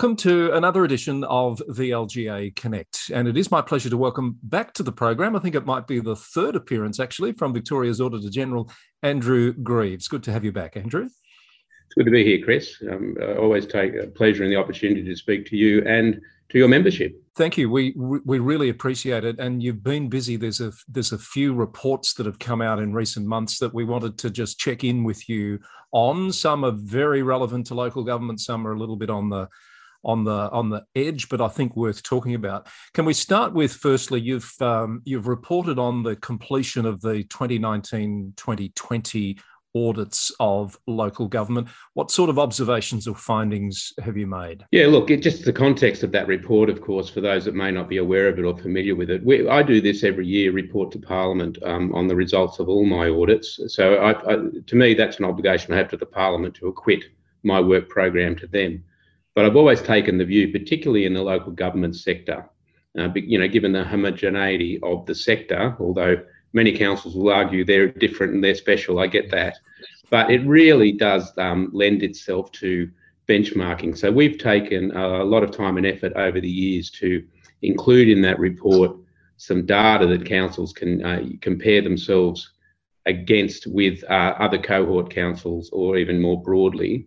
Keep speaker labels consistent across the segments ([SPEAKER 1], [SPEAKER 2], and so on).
[SPEAKER 1] Welcome to another edition of VLGA Connect. And it is my pleasure to welcome back to the program. I think it might be the third appearance, actually, from Victoria's Auditor General, Andrew Greaves. Good to have you back, Andrew.
[SPEAKER 2] It's good to be here, Chris. Um, I always take a pleasure in the opportunity to speak to you and to your membership.
[SPEAKER 1] Thank you. We we really appreciate it. And you've been busy. There's a there's a few reports that have come out in recent months that we wanted to just check in with you on. Some are very relevant to local government. Some are a little bit on the on the on the edge, but I think worth talking about. Can we start with firstly? You've um, you've reported on the completion of the 2019-2020 audits of local government. What sort of observations or findings have you made?
[SPEAKER 2] Yeah, look, it, just the context of that report, of course, for those that may not be aware of it or familiar with it. We, I do this every year, report to Parliament um, on the results of all my audits. So, I, I, to me, that's an obligation I have to the Parliament to acquit my work program to them. But I've always taken the view, particularly in the local government sector, uh, you know, given the homogeneity of the sector, although many councils will argue they're different and they're special. I get that, but it really does um, lend itself to benchmarking. So we've taken a lot of time and effort over the years to include in that report some data that councils can uh, compare themselves against with uh, other cohort councils or even more broadly.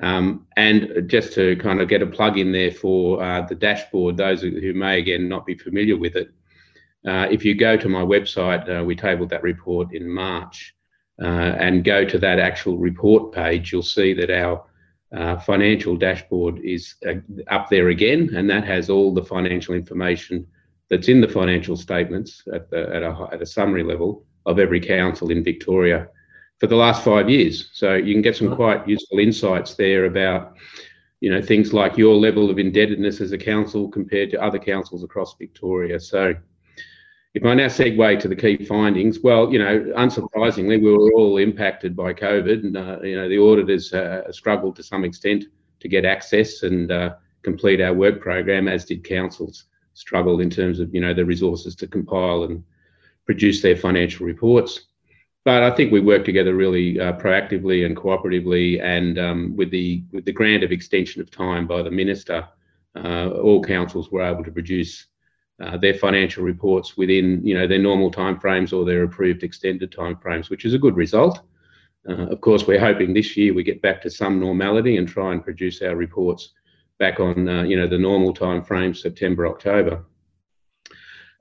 [SPEAKER 2] Um, and just to kind of get a plug in there for uh, the dashboard, those who may again not be familiar with it, uh, if you go to my website, uh, we tabled that report in March, uh, and go to that actual report page, you'll see that our uh, financial dashboard is uh, up there again, and that has all the financial information that's in the financial statements at, the, at, a, at a summary level of every council in Victoria for the last five years. So you can get some quite useful insights there about you know things like your level of indebtedness as a council compared to other councils across Victoria. So if I now segue to the key findings, well, you know, unsurprisingly, we were all impacted by COVID, and uh, you know, the auditors uh, struggled to some extent to get access and uh, complete our work program, as did councils struggled in terms of you know the resources to compile and produce their financial reports. But I think we worked together really uh, proactively and cooperatively, and um, with the with the grant of extension of time by the minister, uh, all councils were able to produce uh, their financial reports within you know their normal timeframes or their approved extended timeframes, which is a good result. Uh, of course, we're hoping this year we get back to some normality and try and produce our reports back on uh, you know the normal timeframe, September, October.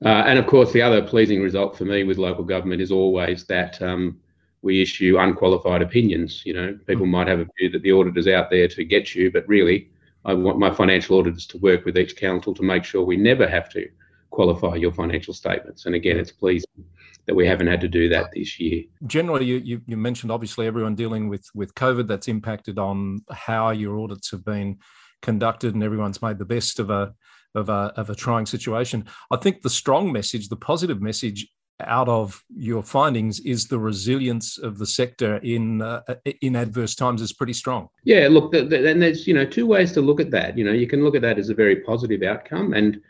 [SPEAKER 2] Uh, and of course, the other pleasing result for me with local government is always that um, we issue unqualified opinions. You know, people might have a view that the auditor's out there to get you, but really, I want my financial auditors to work with each council to make sure we never have to qualify your financial statements. And again, it's pleasing that we haven't had to do that this year.
[SPEAKER 1] Generally, you, you, you, mentioned obviously everyone dealing with, with COVID that's impacted on how your audits have been conducted, and everyone's made the best of a of a of a trying situation. I think the strong message, the positive message out of your findings is the resilience of the sector in uh, in adverse times is pretty strong.
[SPEAKER 2] Yeah, look, the, the, and there's you know two ways to look at that. You know, you can look at that as a very positive outcome, and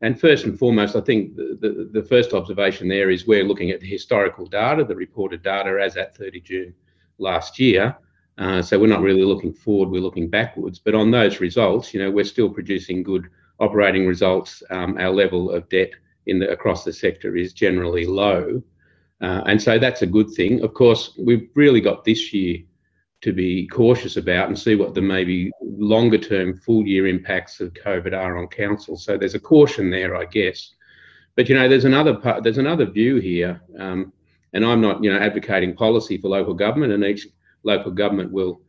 [SPEAKER 2] and first and foremost, I think the, the, the, first observation there is we're looking at the historical data, the reported data as at 30 June last year. Uh, so we're not really looking forward, we're looking backwards. But on those results, you know, we're still producing good operating results. Um, our level of debt across the sector is generally low. Uh, and so that's a good thing. Of course, we've really got this year to be cautious about and see what the maybe longer term full year impacts of COVID are on council. So there's a caution there, I guess. But you know, there's another part, there's another view here, um, and I'm not you know advocating policy for local government, and each local government will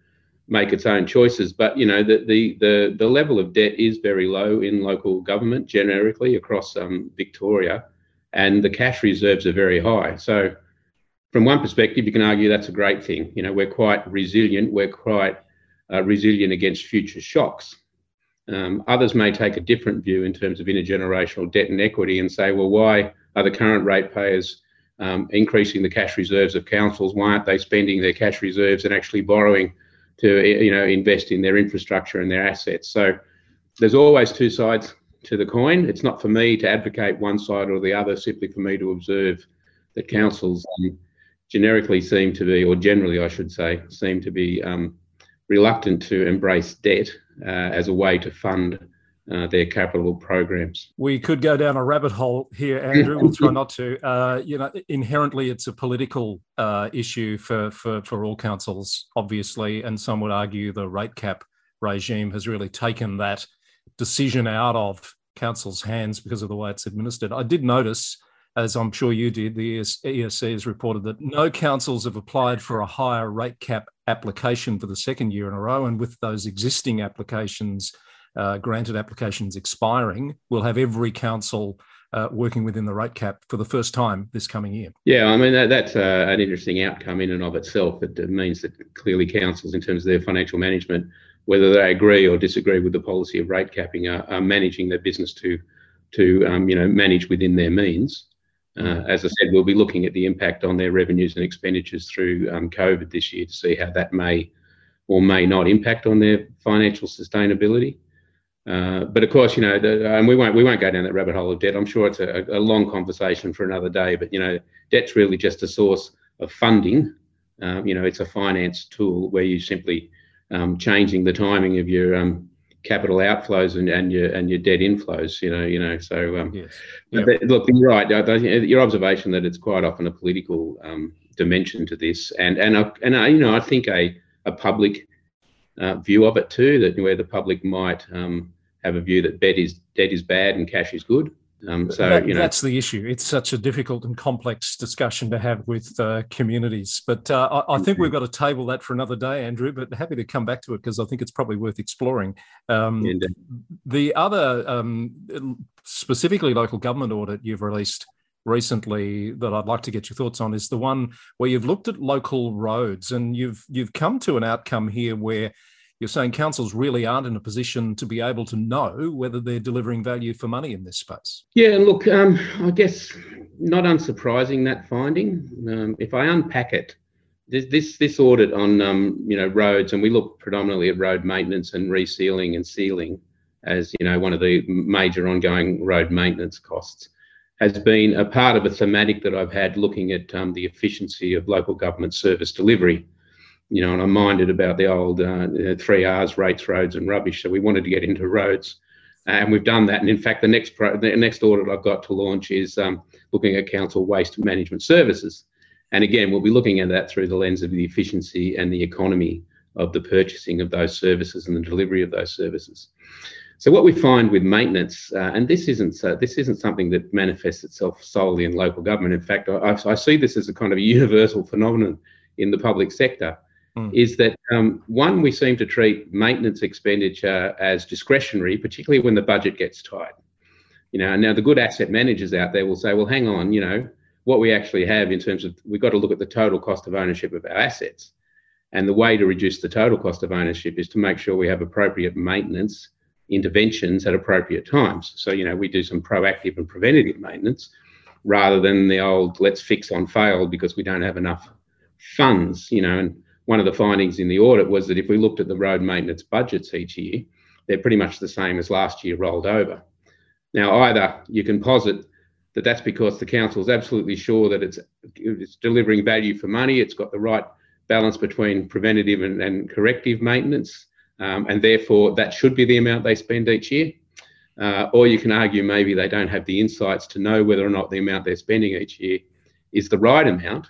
[SPEAKER 2] make its own choices. But you know, the the the, the level of debt is very low in local government generically across um, Victoria, and the cash reserves are very high. So from one perspective, you can argue that's a great thing. You know, we're quite resilient. We're quite uh, resilient against future shocks. Um, others may take a different view in terms of intergenerational debt and equity and say, well, why are the current ratepayers um, increasing the cash reserves of councils? Why aren't they spending their cash reserves and actually borrowing to, you know, invest in their infrastructure and their assets? So there's always two sides to the coin. It's not for me to advocate one side or the other, simply for me to observe that councils generically seem to be, or generally, I should say, seem to be um, reluctant to embrace debt uh, as a way to fund uh, their capital programs.
[SPEAKER 1] We could go down a rabbit hole here, Andrew. We'll try not to. Uh, you know, inherently, it's a political uh, issue for, for for all councils, obviously, and some would argue the rate cap regime has really taken that decision out of council's hands because of the way it's administered. I did notice, as I'm sure you did, the ESC has reported that no councils have applied for a higher rate cap application for the second year in a row, and with those existing applications uh, granted applications expiring, we'll have every council uh, working within the rate cap for the first time this coming year.
[SPEAKER 2] Yeah, I mean, that, that's uh, an interesting outcome in and of itself. It, it, means that clearly councils, in terms of their financial management, whether they agree or disagree with the policy of rate capping, are, are managing their business to, to um, you know, manage within their means. Uh, as I said, we'll be looking at the impact on their revenues and expenditures through um, COVID this year to see how that may or may not impact on their financial sustainability. Uh, but of course, you know, the, and we won't we won't go down that rabbit hole of debt. I'm sure it's a, a, long conversation for another day. But you know, debt's really just a source of funding. Um, you know, it's a finance tool where you simply um, changing the timing of your um, capital outflows and, and your and your debt inflows. You know, you know. So um, yes. Yep. look, you're right. Your observation that it's quite often a political um, dimension to this, and and and you know, I think a a public uh, view of it too, that where the public might um, have a view that debt is debt is bad and cash is good.
[SPEAKER 1] Um, so that, you know that's the issue. It's such a difficult and complex discussion to have with uh, communities. But uh, I, I, think we've got to table that for another day, Andrew. But happy to come back to it because I think it's probably worth exploring. Um, the other um, specifically local government audit you've released recently that I'd like to get your thoughts on is the one where you've looked at local roads and you've you've come to an outcome here where you're saying councils really aren't in a position to be able to know whether they're delivering value for money in this space.
[SPEAKER 2] Yeah, look, um, I guess not unsurprising that finding. Um, if I unpack it, this this, this audit on um, you know roads, and we look predominantly at road maintenance and resealing and sealing as you know one of the major ongoing road maintenance costs, has been a part of a thematic that I've had looking at um, the efficiency of local government service delivery you know, and I'm minded about the old uh, three R's: rates, roads, and rubbish. So we wanted to get into roads, and we've done that. And in fact, the next pro- the next audit I've got to launch is um, looking at council waste management services. And again, we'll be looking at that through the lens of the efficiency and the economy of the purchasing of those services and the delivery of those services. So what we find with maintenance, uh, and this isn't uh, this isn't something that manifests itself solely in local government. In fact, I, I see this as a kind of a universal phenomenon in the public sector mm. is that um, one, we seem to treat maintenance expenditure as discretionary, particularly when the budget gets tight. You know, now the good asset managers out there will say, well, hang on, you know, what we actually have in terms of we've got to look at the total cost of ownership of our assets. And the way to reduce the total cost of ownership is to make sure we have appropriate maintenance interventions at appropriate times. So, you know, we do some proactive and preventative maintenance rather than the old let's fix on fail because we don't have enough funds, you know, and one of the findings in the audit was that if we looked at the road maintenance budgets each year, they're pretty much the same as last year rolled over. Now, either you can posit that that's because the council is absolutely sure that it's, it's delivering value for money, it's got the right balance between preventative and, and corrective maintenance, um, and therefore that should be the amount they spend each year. Uh, or you can argue maybe they don't have the insights to know whether or not the amount they're spending each year is the right amount,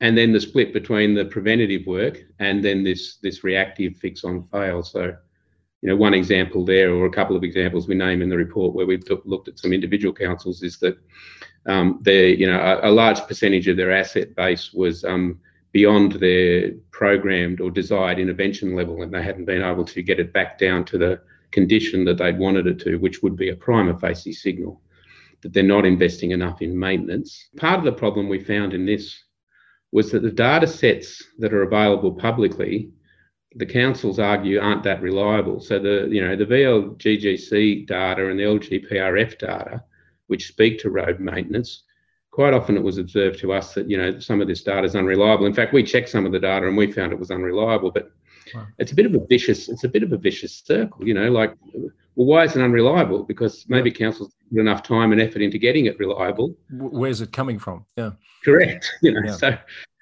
[SPEAKER 2] and then the split between the preventative work and then this this reactive fix on fail. So, you know, one example there, or a couple of examples we name in the report where we've looked at some individual councils, is that um, they, you know, a, a, large percentage of their asset base was um, beyond their programmed or desired intervention level, and they hadn't been able to get it back down to the condition that they'd wanted it to, which would be a prima facie signal that they're not investing enough in maintenance. Part of the problem we found in this was that the data sets that are available publicly, the councils argue aren't that reliable. So the you know the VLGGC data and the LGPRF data, which speak to road maintenance, quite often it was observed to us that you know some of this data is unreliable. In fact, we checked some of the data and we found it was unreliable. But wow. it's a bit of a vicious it's a bit of a vicious circle. You know, like well, why is it unreliable? Because maybe yeah. councils put enough time and effort into getting it reliable.
[SPEAKER 1] Where's it coming from? Yeah.
[SPEAKER 2] Correct. You know, yeah. so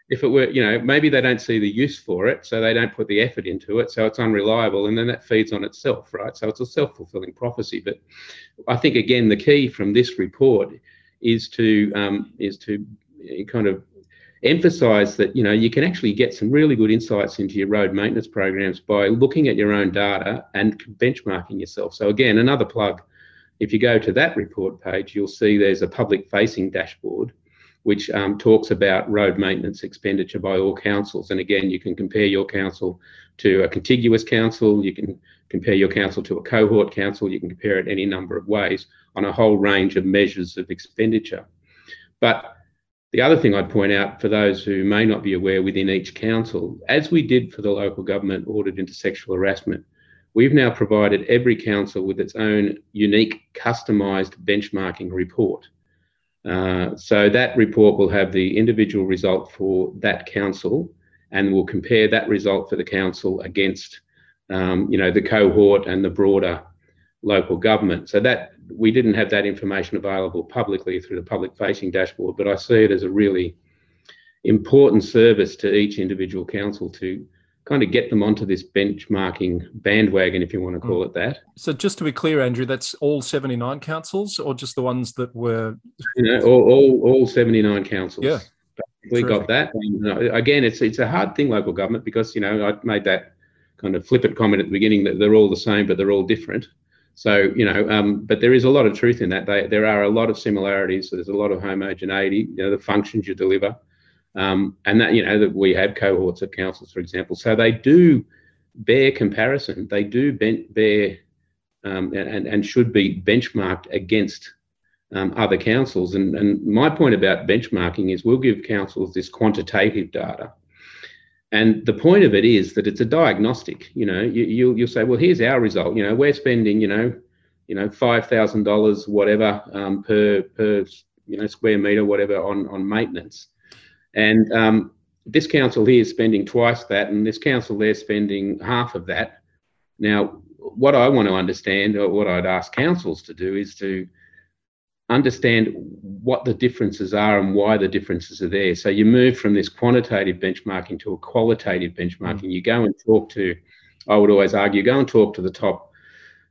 [SPEAKER 2] if it were, you know, maybe they don't see the use for it, so they don't put the effort into it, so it's unreliable, and then that feeds on itself, right? So it's a self-fulfilling prophecy. But I think again, the key from this report is to um, is to kind of emphasize that you know you can actually get some really good insights into your road maintenance programs by looking at your own data and benchmarking yourself. So again, another plug. If you go to that report page, you'll see there's a public facing dashboard which um, talks about road maintenance expenditure by all councils. And again, you can compare your council to a contiguous council, you can compare your council to a cohort council, you can compare it any number of ways on a whole range of measures of expenditure. But the other thing I'd point out for those who may not be aware within each council, as we did for the local government audit into sexual harassment, we've now provided every council with its own unique customised benchmarking report. Uh, so that report will have the individual result for that council and we'll compare that result for the council against um, you know the cohort and the broader local government so that we didn't have that information available publicly through the public facing dashboard but i see it as a really important service to each individual council to kind of get them onto this benchmarking bandwagon, if you want to call it that.
[SPEAKER 1] So, just to be clear, Andrew, that's all 79 councils or just the ones that were.
[SPEAKER 2] You know, all, all, all 79 councils.
[SPEAKER 1] Yeah.
[SPEAKER 2] We got that. And, again, it's it's a hard thing, local government, because, you know, I made that kind of flippant comment at the beginning that they're all the same, but they're all different. So, you know, um, but there is a lot of truth in that. They, there are a lot of similarities. So there's a lot of homogeneity, you know, the functions you deliver. Um, and that, you know, that we have cohorts of councils, for example. So they do bear comparison. They do bear um, and, and should be benchmarked against um, other councils. And, and my point about benchmarking is we'll give councils this quantitative data. And the point of it is that it's a diagnostic. You know, you, you'll, you'll say, well, here's our result. You know, we're spending, you know, you know, five thousand dollars, whatever, um, per per you know square meter, whatever, on on maintenance. And um, this council here is spending twice that, and this council there spending half of that. Now, what I want to understand, or what I'd ask councils to do, is to understand what the differences are and why the differences are there. So you move from this quantitative benchmarking to a qualitative benchmarking. Mm. You go and talk to, I would always argue, go and talk to the top,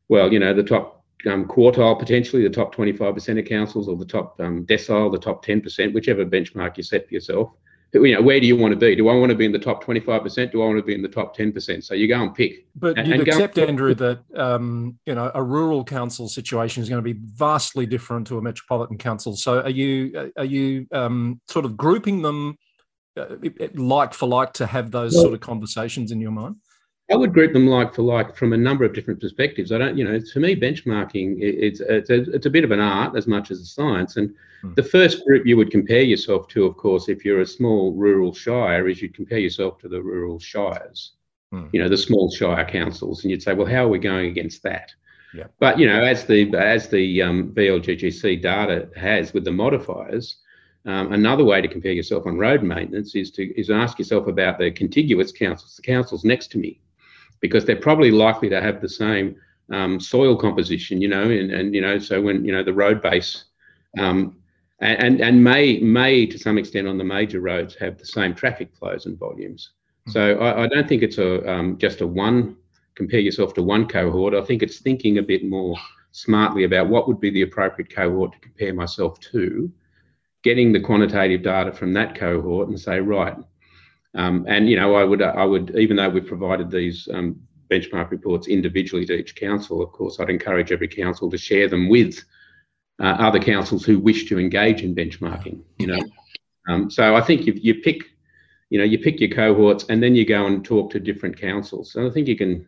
[SPEAKER 2] well, you know, the top um, quartile potentially, the top 25% of councils or the top um, decile, the top 10%, whichever benchmark you set for yourself. You know, where do you want to be? Do I want to be in the top 25%? Do I want to be in the top 10%? So you go and pick.
[SPEAKER 1] But
[SPEAKER 2] and,
[SPEAKER 1] you'd and accept, Andrew, that um, you know a rural council situation is going to be vastly different to a metropolitan council. So are you are you um, sort of grouping them uh, like for like to have those well, sort of conversations in your mind?
[SPEAKER 2] I would group them like for like from a number of different perspectives. I don't, you know, to me, benchmarking it's it's a, it's a bit of an art as much as a science. And mm. the first group you would compare yourself to, of course, if you're a small rural shire, is you'd compare yourself to the rural shires, mm. you know, the small shire councils, and you'd say, well, how are we going against that? Yeah. But you know, as the as the um, VLGGC data has with the modifiers, um, another way to compare yourself on road maintenance is to is ask yourself about the contiguous councils, the councils next to me because they're probably likely to have the same um, soil composition, you know, and, and you know, so when you know the road base, um, and and may may to some extent on the major roads have the same traffic flows and volumes. Hmm. So I, I don't think it's a um, just a one compare yourself to one cohort. I think it's thinking a bit more smartly about what would be the appropriate cohort to compare myself to, getting the quantitative data from that cohort and say, right, um, and you know, I would I would even though we've provided these um, benchmark reports individually to each council, of course, I'd encourage every council to share them with uh, other councils who wish to engage in benchmarking. You know, um, so I think if you pick, you know, you pick your cohorts and then you go and talk to different councils. So I think you can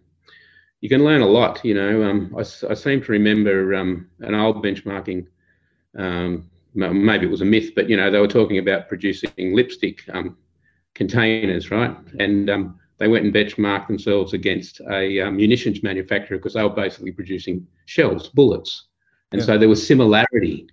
[SPEAKER 2] you can learn a lot. You know, um, I, I, seem to remember um, an old benchmarking. Um, maybe it was a myth, but you know, they were talking about producing lipstick containers, right? And um, they went and benchmarked themselves against a um, munitions manufacturer because they were basically producing shells, bullets. And yeah. so there was similarity,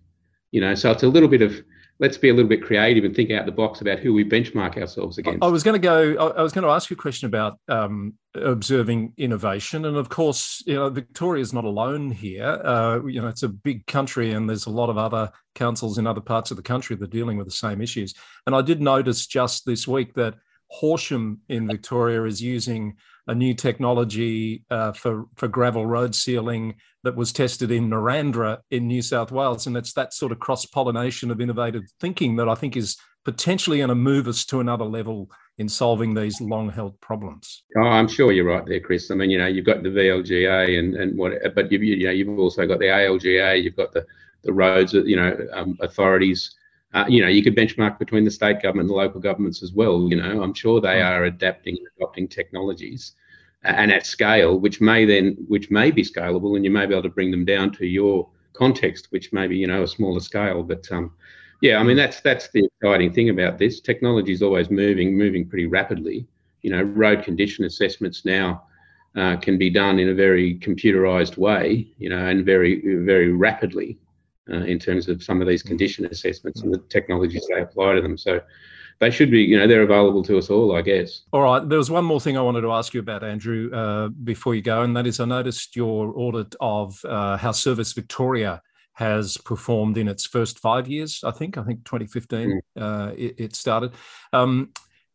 [SPEAKER 2] you know. So it's a little bit of let's be a little bit creative and think out the box about who we benchmark ourselves against.
[SPEAKER 1] I was going to go. I was going to ask you a question about um, observing innovation, and of course, you know, Victoria is not alone here. Uh, you know, it's a big country, and there's a lot of other councils in other parts of the country that are dealing with the same issues. And I did notice just this week that Horsham in Victoria is using a new technology uh, for for gravel road sealing that was tested in Narrandera in New South Wales, and it's that sort of cross pollination of innovative thinking that I think is potentially going to move us to another level in solving these long held problems.
[SPEAKER 2] Oh, I'm sure you're right there, Chris. I mean, you know, you've got the VLGA and and what, but you've, you know, you've also got the ALGA, you've got the the roads, you know, um, authorities. Uh, you know, you could benchmark between the state government and the local governments as well. You know, I'm sure they mm. are adapting and adopting technologies and at scale, which may then, which may be scalable, and you may be able to bring them down to your context, which may be, you know, a smaller scale. But um, yeah, I mean, that's that's the exciting thing about this. Technology is always moving, moving pretty rapidly. You know, road condition assessments now uh, can be done in a very computerized way, you know, and very, very rapidly uh, in terms of some of these condition assessments and the technologies they apply to them. So they should be, you know, they're available to us all, I guess.
[SPEAKER 1] All right. There was one more thing I wanted to ask you about, Andrew, uh, before you go, and that is I noticed your audit of uh, how Service Victoria has performed in its first five years. I think, I think 2015 mm. uh, it, it, started. Um,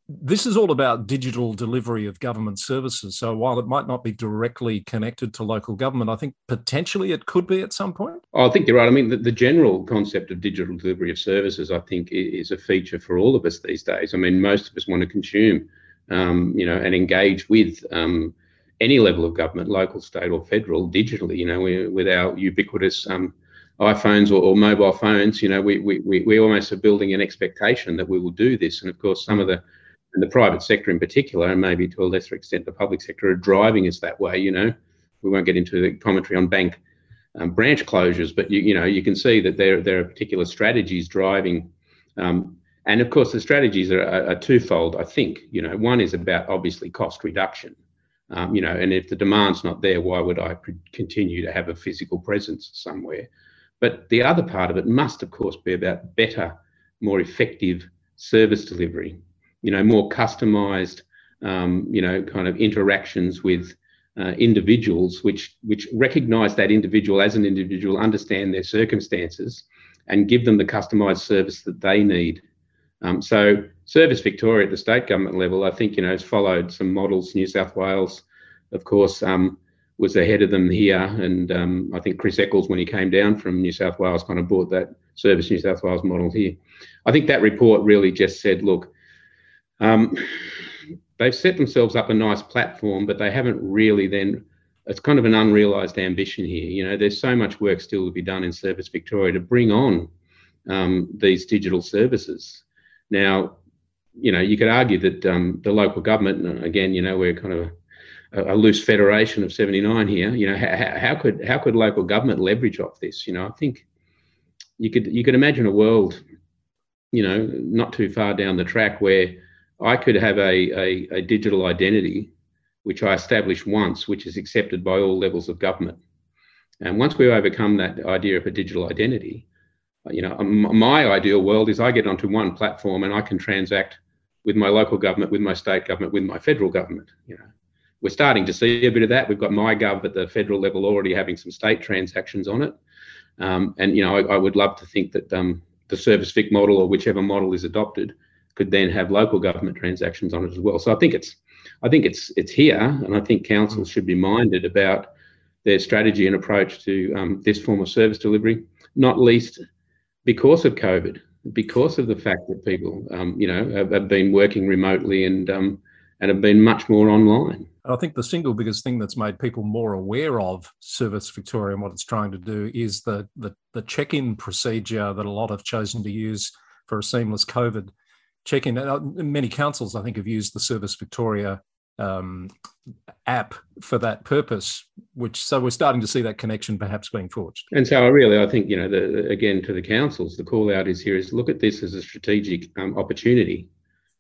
[SPEAKER 1] this is all about digital delivery of government services. So while it might not be directly connected to local government, I think potentially it could be at some point.
[SPEAKER 2] Oh, I think you're right. I mean, the, the, general concept of digital delivery of services, I think, is a feature for all of us these days. I mean, most of us want to consume, um, you know, and engage with um, any level of government, local, state, or federal, digitally. You know, we, with our ubiquitous um, iPhones or, or, mobile phones, you know, we, we, we almost are building an expectation that we will do this. And of course, some of the and the private sector in particular, and maybe to a lesser extent the public sector, are driving us that way. You know, we won't get into the commentary on bank um, branch closures, but you, you know you can see that there there are particular strategies driving. Um, and of course, the strategies are, are, are, twofold. I think you know one is about obviously cost reduction. Um, you know, and if the demand's not there, why would I continue to have a physical presence somewhere? But the other part of it must, of course, be about better, more effective service delivery you know, more customized, um, you know, kind of interactions with uh, individuals, which which recognise that individual as an individual, understand their circumstances, and give them the customised service that they need. Um, so, Service Victoria at the state government level, I think, you know, has followed some models. New South Wales, of course, um, was ahead of them here, and um, I think Chris Eccles, when he came down from New South Wales, kind of brought that Service New South Wales model here. I think that report really just said, look, um, they've set themselves up a nice platform, but they haven't really then. It's kind of an unrealised ambition here. You know, there's so much work still to be done in Service Victoria to bring on um, these digital services. Now, you know, you could argue that um, the local government, again, you know, we're kind of a, a loose federation of 79 here. You know, how, how could how could local government leverage off this? You know, I think you could you could imagine a world, you know, not too far down the track where I could have a, a, a digital identity, which I establish once, which is accepted by all levels of government. And once we overcome that idea of a digital identity, you know, my ideal world is I get onto one platform and I can transact with my local government, with my state government, with my federal government. You know, we're starting to see a bit of that. We've got MyGov at the federal level already having some state transactions on it, um, and you know, I, I, would love to think that um, the Service Vic model or whichever model is adopted could then have local government transactions on it as well. So I think it's I think it's it's here, and I think councils should be minded about their strategy and approach to um, this form of service delivery, not least because of COVID, because of the fact that people, um, you know, have, have, been working remotely and um, and have been much more online.
[SPEAKER 1] I think the single biggest thing that's made people more aware of Service Victoria and what it's trying to do is the the, the check-in procedure that a lot have chosen to use for a seamless COVID check in. Uh, many councils, I think, have used the Service Victoria um, app for that purpose. Which so we're starting to see that connection perhaps being forged.
[SPEAKER 2] And so I really, I think you know, the, again to the councils, the call out is here is look at this as a strategic um, opportunity.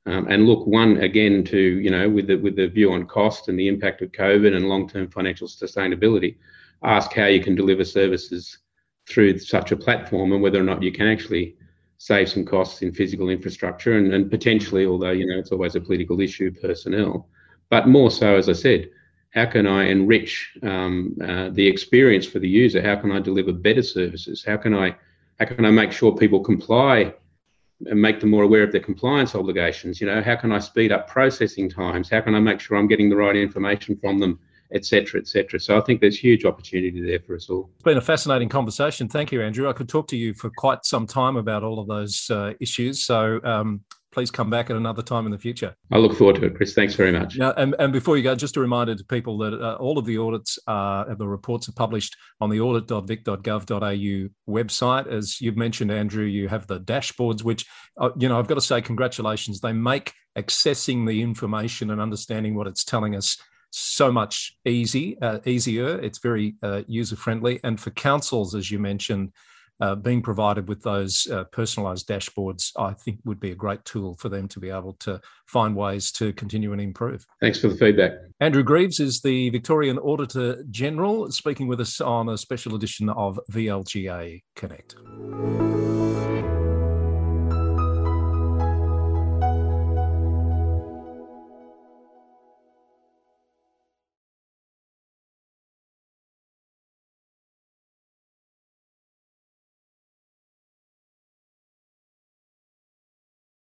[SPEAKER 2] Um, and look, one again to you know, with the with the view on cost and the impact of COVID and long-term financial sustainability, ask how you can deliver services through such a platform and whether or not you can actually save some costs in physical infrastructure and, and potentially, although you know it's always a political issue, personnel. But more so, as I said, how can I enrich um, uh, the experience for the user? How can I deliver better services? How can I how can I make sure people comply and make them more aware of their compliance obligations? You know, how can I speed up processing times? How can I make sure I'm getting the right information from them etc., cetera. So I think there's huge opportunity there for us all.
[SPEAKER 1] It's been a fascinating conversation. Thank you, Andrew. I could talk to you for quite some time about all of those uh, issues. So um, please come back at another time in the future.
[SPEAKER 2] I look forward to it, Chris. Thanks very much.
[SPEAKER 1] Now, and, and before you go, just a reminder to people that uh, all of the audits, uh, the reports are published on the audit.vic.gov.au website. As you've mentioned, Andrew, you have the dashboards, which, uh, you know, I've got to say, congratulations. They make accessing the information and understanding what it's telling us so much easy, uh, easier. It's very uh, user friendly, and for councils, as you mentioned, uh, being provided with those uh, personalised dashboards, I think would be a great tool for them to be able to find ways to continue and improve.
[SPEAKER 2] Thanks for the feedback.
[SPEAKER 1] Andrew Greaves is the Victorian Auditor General, speaking with us on a special edition of VLGA Connect.